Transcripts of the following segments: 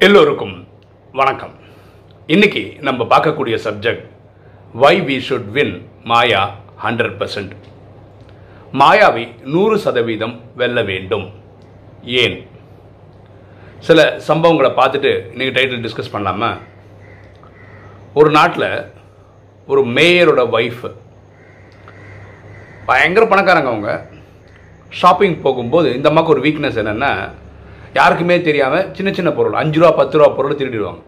எல்லோருக்கும் வணக்கம். இன்னைக்கு நம்ம பார்க்கக்கூடிய subject why we should win Maya hundred percent மாயாவை நூறு சதவீதம் வெல்ல வேண்டும். ஏன்? சில சம்பவங்களை பார்த்துட்டு இன்னைக்கு டைட்டில் டிஸ்கஸ் பண்ணலாமா? ஒரு நாட்டில் ஒரு மேயரோட ஒய்ஃப் பயங்கர பணக்காரங்க அவங்க. ஷாப்பிங் போகும்போது இந்த அம்மாவுக்கு ஒரு வீக்னஸ் என்னென்னா யாருக்குமே தெரியாமல் சின்ன சின்ன பொருள் அஞ்சு ரூபா பத்து ரூபா பொருள் திருடிடுவாங்க.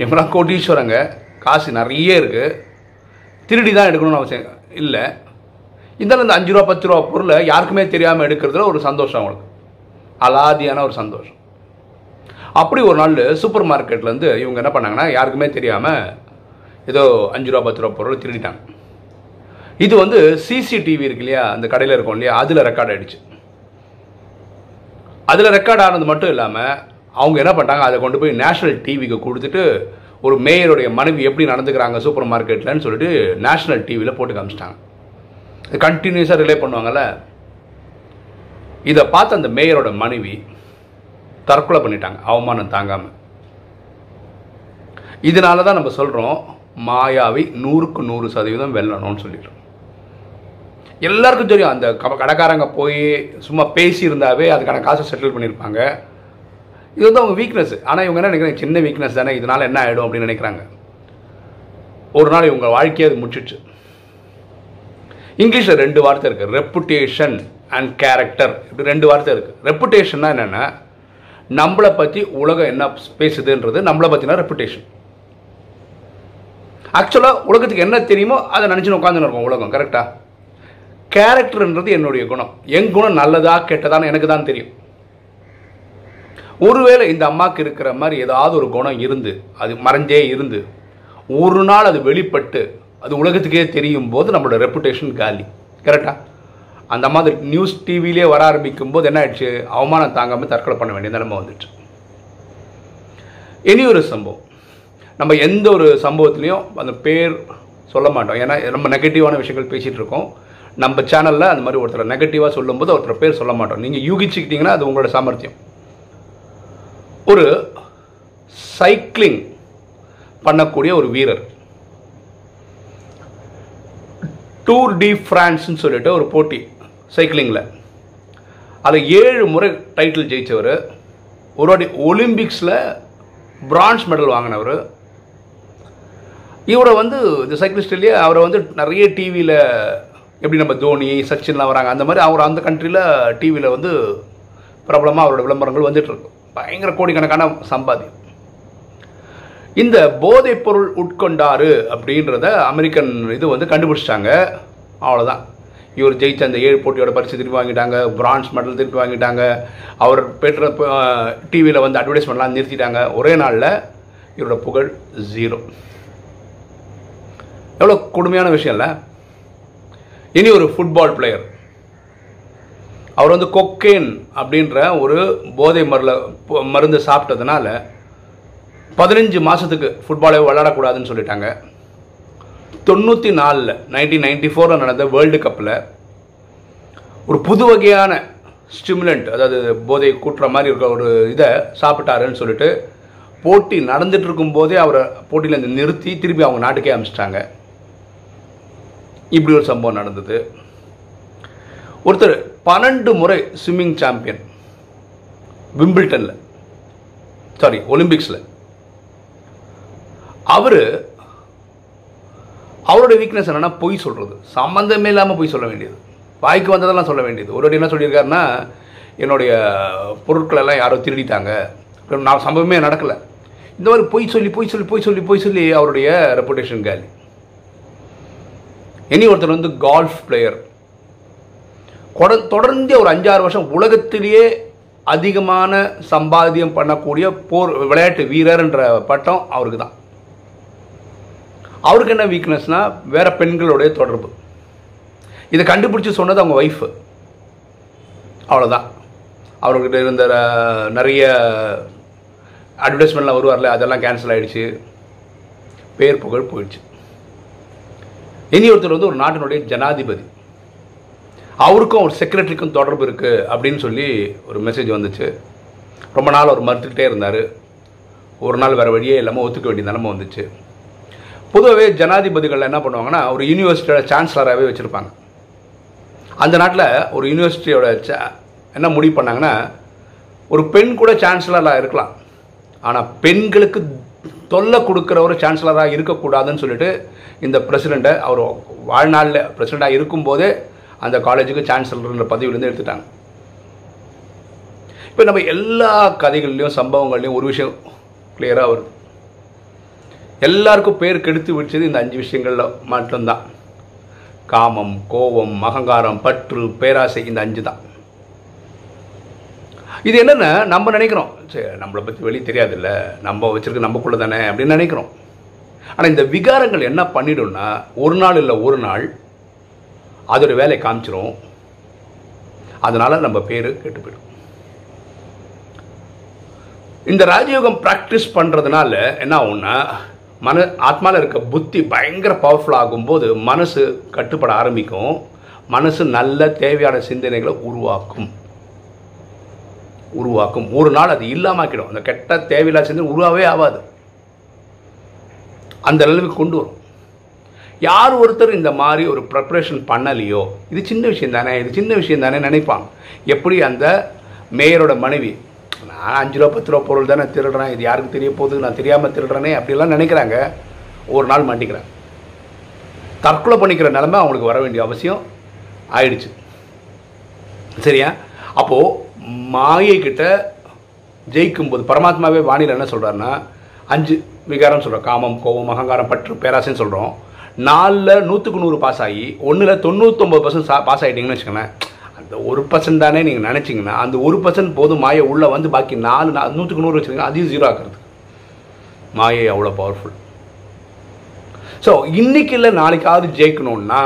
இவங்களாம் கோட்டீஸ்வரங்க காசு நிறைய இருக்குது திருடி தான் எடுக்கணும்னு அவசியம் இல்லை. இருந்தாலும் இந்த அஞ்சு ரூபா பத்து ரூபா பொருளை யாருக்குமே தெரியாமல் எடுக்கிறதுல ஒரு சந்தோஷம் அவங்களுக்கு. அலாதியான ஒரு சந்தோஷம். அப்படி ஒரு நாள் சூப்பர் மார்க்கெட்லேருந்து இவங்க என்ன பண்ணாங்கன்னா யாருக்குமே தெரியாமல் ஏதோ அஞ்சு ரூபா பத்து ரூபா பொருள் திருடிட்டாங்க. இது வந்து சிசிடிவி இருக்கு இல்லையா? அந்த கடையில் இருக்கும் இல்லையா? அதில் ரெக்கார்ட் ஆகிடுச்சு அதில் ரெக்கார்ட் ஆனது மட்டும் இல்லாமல் அவங்க என்ன பண்ணிட்டாங்க? அதை கொண்டு போய் நேஷனல் டிவிக்கு கொடுத்துட்டு ஒரு மேயருடைய மனைவி எப்படி நடந்துக்கிறாங்க சூப்பர் மார்க்கெட்லன்னு சொல்லிட்டு நேஷனல் டிவியில் போட்டு காமிச்சிட்டாங்க. கண்டினியூஸாக ரிலே பண்ணுவாங்கல்ல? இதை பார்த்து அந்த மேயரோட மனைவி தற்கொலை பண்ணிட்டாங்க. அவமானம் தாங்காமல் இதனால தான் நம்ம சொல்கிறோம் மாயாவை நூறுக்கு நூறு சதவீதம் வெல்லணும்னு சொல்லிடுறோம் எல்லாருக்கும் தெரியும். அந்த க- கடைக்காரங்க போய் சும்மா பேசியிருந்தாவே அதுக்கான காசை செட்டில் பண்ணியிருப்பாங்க. இது வந்து அவங்க வீக்னஸ் ஆனால் இவங்க என்ன நினைக்கிறாங்க? சின்ன வீக்னஸ் தானே இதனால் என்ன ஆகிடும் அப்படின்னு நினைக்கிறாங்க. ஒரு நாள் இவங்க வாழ்க்கையை அது முடிச்சிடுச்சு. இங்கிலீஷில் ரெண்டு வார்த்தை இருக்குது ரெப்புடேஷன் அண்ட் கேரக்டர் இப்படி ரெண்டு வார்த்தை இருக்குது ரெப்புடேஷன்னா என்னென்னா நம்மளை பற்றி உலகம் என்ன பேசுதுன்றது நம்மளை பற்றின ரெப்புடேஷன் ஆக்சுவலாக உலகத்துக்கு என்ன தெரியுமோ அதை நினச்சின்னு உட்காந்துன்னு இருக்கும் உலகம் கரெக்டாக கேரக்டர்ன்றது என்னுடைய குணம். என் குணம் நல்லதா கெட்டதான்னு எனக்கு தான் தெரியும். ஒருவேளை இந்த அம்மாவுக்கு இருக்கிற மாதிரி ஏதாவது ஒரு குணம் இருந்து அது மறைஞ்சே இருந்து ஒரு நாள் அது வெளிப்பட்டு அது உலகத்துக்கே தெரியும் போது நம்மளோட ரெப்புடேஷன் காலி. கரெக்டா அந்த மாதிரி நியூஸ் டிவிலே வர ஆரம்பிக்கும் போது என்ன ஆயிடுச்சு? அவமானம் தாங்காமல் தற்கொலை பண்ண வேண்டிய நிலைமை வந்துச்சு இனி ஒரு சம்பவம். நம்ம எந்த ஒரு சம்பவத்துலேயும் அந்த பேர் சொல்ல மாட்டோம். ஏன்னா நம்ம நெகட்டிவான விஷயங்கள் பேசிகிட்டு இருக்கோம். நம்ம சேனலில் அந்த மாதிரி ஒருத்தர் நெகட்டிவாக சொல்லும்போது ஒருத்தர் பேர் சொல்ல மாட்டோம். நீங்கள் யூகிச்சுக்கிட்டீங்கன்னா அது உங்களோட சாமர்த்தியம். ஒரு சைக்கிளிங் பண்ணக்கூடிய ஒரு வீரர். டூர் டி ஃப்ரான்ஸ்னு சொல்லிட்டு ஒரு போட்டி சைக்கிளிங்கில் அதில் ஏழு முறை டைட்டில் ஜெயித்தவர் ஒரு வாட்டி ஒலிம்பிக்ஸில் பிரான்ஸ் மெடல் வாங்கினவர். இவரை வந்து இந்த சைக்கிளிஸ்ட்லேயே அவரை வந்து நிறைய டிவியில் எப்படி நம்ம தோனி சச்சின்லாம் வராங்க அந்த மாதிரி அவர் அந்த கண்ட்ரியில் டிவியில் வந்து பிரபலமாக அவரோட விளம்பரங்கள் வந்துட்டுருக்கு பயங்கர கோடிக்கணக்கான சம்பாதியம் இந்த போதைப் பொருள் உட்கொண்டாரு அப்படின்றத அமெரிக்கன் இது வந்து கண்டுபிடிச்சிட்டாங்க. அவ்வளோதான் இவர் ஜெயிச்ச அந்த ஏழு போட்டியோட பரிசு திருப்பி வாங்கிட்டாங்க பிரான்ஸ் மெடல் திருப்பி வாங்கிட்டாங்க. அவர் பெற்ற டிவியில் வந்து அட்வர்டைஸ்மெண்ட்லாம் நிறுத்திட்டாங்க. ஒரே நாளில் இவரோட புகழ் ஜீரோ எவ்வளோ கொடுமையான விஷயம் இல்லை இனி ஒரு ஃபுட்பால் பிளேயர் அவர் வந்து கொக்கேன் அப்படின்ற ஒரு போதை மருள மருந்து சாப்பிட்டதுனால பதினஞ்சு மாதத்துக்கு ஃபுட்பாலே விளையாடக்கூடாதுன்னு சொல்லிட்டாங்க. தொண்ணூற்றி நாலில் நைன்டீன் நைன்டி ஃபோரில் நடந்த வேர்ல்டு கப்பில் ஒரு புது வகையான ஸ்டிமுலண்ட் அதாவது போதை கூட்டுற மாதிரி இருக்க ஒரு இதை சாப்பிட்டாருன்னு சொல்லிட்டு போட்டி நடந்துட்டு இருக்கும்போதே அவரை போட்டியிலேருந்து நிறுத்தி திருப்பி அவங்க நாட்டுக்கே அமிச்சிட்டாங்க. இப்படி ஒரு சம்பவம் நடந்தது. ஒருத்தர் பன்னெண்டு முறை ஸ்விம்மிங் சாம்பியன் விம்பிள்டனில் சாரி ஒலிம்பிக்ஸில் அவர் அவருடைய வீக்னஸ் என்னென்னா பொய் சொல்கிறது சம்மந்தமே இல்லாமல் பொய் சொல்ல வேண்டியது. வாய்க்கு வந்ததெல்லாம் சொல்ல வேண்டியது. ஒரு என்ன சொல்லியிருக்காருன்னா என்னுடைய பொருட்கள் எல்லாம் யாரோ திருடிட்டாங்க. நான் சம்பவமே நடக்கலை. இந்த மாதிரி பொய் சொல்லி பொய் சொல்லி பொய் சொல்லி பொய் சொல்லி அவருடைய ரெப்புடேஷன் காலி இனி ஒருத்தர் வந்து கால்ஃப் பிளேயர் தொடர்ந்து ஒரு அஞ்சாறு வருஷம் உலகத்திலேயே அதிகமான சம்பாத்தியம் பண்ணக்கூடிய போர் விளையாட்டு வீரர்ன்ற பட்டம் அவருக்கு தான் அவருக்கு என்ன வீக்னஸ்னால் வேற பெண்களுடைய தொடர்பு. இதை கண்டுபிடிச்சி சொன்னது அவங்க ஒய்ஃபு அவ்வளோதான் அவர்கிட்ட இருந்த நிறைய அட்வர்டைஸ்மெண்ட்லாம் வருவார்ல அதெல்லாம் கேன்சல் ஆகிடுச்சு பேர் புகழ் போயிடுச்சு. இனி ஒருத்தர் வந்து ஒரு நாட்டினுடைய ஜனாதிபதி. அவருக்கும் ஒரு செக்ரட்டரிக்கும் தொடர்பு இருக்குது அப்படின்னு சொல்லி ஒரு மெசேஜ் வந்துச்சு. ரொம்ப நாள் அவர் மறுத்துக்கிட்டே இருந்தார். ஒரு நாள் வேறு வழியே இல்லாமல் ஒத்துக்க வேண்டிய நிலமை வந்துச்சு. பொதுவாகவே ஜனாதிபதிகள் என்ன பண்ணுவாங்கன்னா ஒரு யூனிவர்சிட்டியோட சான்சலராகவே வச்சுருப்பாங்க. அந்த நாட்டில் ஒரு யூனிவர்சிட்டியோட ச- என்ன முடிவு பண்ணாங்கன்னா ஒரு பெண் கூட சான்சலராக இருக்கலாம். ஆனால் பெண்களுக்கு தொல்லை கொடுக்குற ஒரு சான்சலராக இருக்கக்கூடாதுன்னு சொல்லிட்டு இந்த பிரசிடெண்ட்டை அவர் வாழ்நாளில் பிரசிடெண்ட்டாக இருக்கும்போதே அந்த காலேஜுக்கு சான்சலர்ன்ற பதவியிலேருந்து எடுத்துட்டாங்க. இப்போ நம்ம எல்லா கதைகள்லையும் சம்பவங்கள்லையும் ஒரு விஷயம் கிளியராக வருது. எல்லாருக்கும் பேர் கெடுத்து விடுச்சது இந்த அஞ்சு விஷயங்களில் மட்டும்தான். காமம் கோபம் அகங்காரம் பற்று பேராசை இந்த அஞ்சு தான் இது என்னென்ன நம்ம நினைக்கிறோம் சரி நம்மளை பற்றி வெளியே தெரியாதுல்ல நம்ம வச்சுருக்க நமக்குள்ள தானே அப்படின்னு நினைக்கிறோம். ஆனால் இந்த விகாரங்கள் என்ன பண்ணிடும்னா ஒரு நாள் இல்லை ஒரு நாள் அதோட வேலையை காமிச்சிரும். அதனால் நம்ம பேர் கெட்டு போயிடும். இந்த ராஜயோகம் ப்ராக்டிஸ் பண்ணுறதுனால என்ன ஆகும்னா மன ஆத்மாவில் இருக்க புத்தி பயங்கர பவர்ஃபுல் ஆகும்போது மனசு கட்டுப்பட ஆரம்பிக்கும். மனசு நல்ல தேவையான சிந்தனைகளை உருவாக்கும். உருவாக்கும். ஒரு நாள் அது இல்லாமாக்கிடும். அந்த கெட்ட தேவையில்லா சிந்தனை உருவாகவே ஆகாது அந்த நிலைமைக்கு கொண்டு வரும். யார் ஒருத்தர் இந்த மாதிரி ஒரு ப்ரிப்ரேஷன் பண்ணலையோ இது சின்ன விஷயம் தானே இது சின்ன விஷயம் தானே நினைப்பாங்க. எப்படி அந்த மேயரோட மனைவி நான் அஞ்சு ரூபா பத்து ரூபா பொருள் தானே திருடுறேன் இது யாருக்கு தெரிய போகுது நான் தெரியாமல் திருடுறேனே அப்படிலாம் நினைக்கிறாங்க. ஒரு நாள் மாட்டிக்கிறாங்க. தற்கொலை பண்ணிக்கிற நிலமை அவங்களுக்கு வர வேண்டிய அவசியம் ஆயிடுச்சு. சரியா? அப்போது மாயை கிட்ட ஜெயிக்கும்போது பரமாத்மாவே வானிலை என்ன சொல்கிறாருன்னா அஞ்சு விகாரம் சொல்கிறோம் காமம் கோபம் அகங்காரம் பற்று பேராசைன்னு சொல்கிறோம் நாலில் நூற்றுக்கு நூறு பாஸ் ஆகி ஒன்றில் தொண்ணூற்றொம்பது பர்சன்ட் பாஸ் ஆகிட்டீங்கன்னு வச்சுக்கோங்களேன். அந்த ஒரு பர்சன்ட் தானே நீங்கள் நினச்சிங்கன்னா அந்த ஒரு பர்சன்ட் போதும் மாயை உள்ளே வந்து பாக்கி நாலு நா- நூற்றுக்கு நூறு வச்சுருங்க அதையும் ஜீரோ ஆக்குறது மாயை அவ்வளோ பவர்ஃபுல் ஸோ இன்னைக்கு இல்லை நாளைக்காவது ஜெயிக்கணும்னா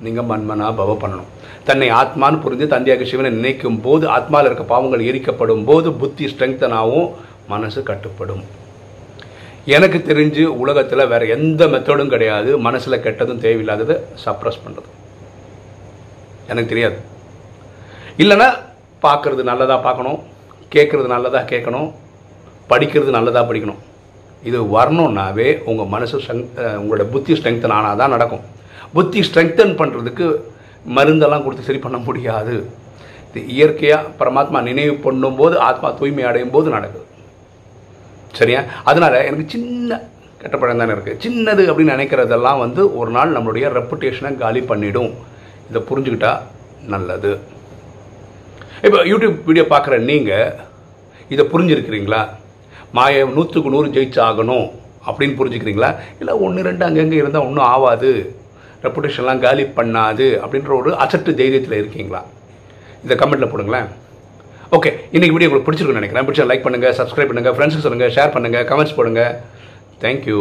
நீங்கள் மன்மனா பவ பண்ணணும். தன்னை ஆத்மான்னு புரிந்து தந்தையாக சிவனை நினைக்கும் போது ஆத்மாவில் இருக்க பாவங்கள் எரிக்கப்படும் போது புத்தி ஸ்ட்ரெங்தனாகவும் மனசு கட்டுப்படும். எனக்கு தெரிஞ்சு உலகத்தில் வேற எந்த மெத்தடும் கிடையாது. மனசில் கெட்டதும் தேவையில்லாததை சப்ரஸ் பண்ணுறது எனக்கு தெரியாது. இல்லைன்னா பார்க்குறது நல்லதாக பார்க்கணும் கேட்குறது நல்லதாக கேட்கணும் படிக்கிறது நல்லதாக படிக்கணும். இது வரணுன்னாவே உங்கள் மனசு ஸ்ட்ரெங் உங்களோட புத்தி ஸ்ட்ரெங்தன் ஆனால் தான் நடக்கும். புத்தி ஸ்ட்ரெங்தன் பண்ணுறதுக்கு மருந்தெல்லாம் கொடுத்து சரி பண்ண முடியாது. இது இயற்கையாக பரமாத்மா நினைவு பண்ணும்போது ஆத்மா தூய்மை அடையும் போது நடக்குது. சரியா? அதனால் எனக்கு சின்ன கெட்ட பழம் தானே இருக்குது சின்னது அப்படின்னு நினைக்கிறதெல்லாம் வந்து ஒரு நாள் நம்மளுடைய ரெப்புடேஷனை காலி பண்ணிடும். இதை புரிஞ்சுக்கிட்டா நல்லது. இப்போ யூடியூப் வீடியோ பார்க்குற நீங்கள் இதை புரிஞ்சுருக்கிறீங்களா? மாய நூற்றுக்கு நூறு ஜெயிச்சு ஆகணும் அப்படின்னு புரிஞ்சுக்கிறீங்களா? இல்லை ஒன்று ரெண்டு அங்கங்கே இருந்தால் ஒன்றும் ஆகாது ரெப்புடேஷன்லாம் காலி பண்ணாது அப்படின்ற ஒரு அசட்டு தைரியத்தில் இருக்கீங்களா? இந்த கமெண்ட்டில் போடுங்களேன். ஓகே இன்றைக்கி வீடியோ உங்களுக்கு பிடிச்சிருக்குன்னு நினைக்கிறேன். பிடிச்சா லைக் பண்ணுங்கள் சப்ஸ்கிரைப் பண்ணுங்கள் ஃப்ரெண்ட்ஸுக்கு சொல்லுங்கள் ஷேர் பண்ணுங்கள் கமெண்ட்ஸ் போடுங்க. தேங்க்யூ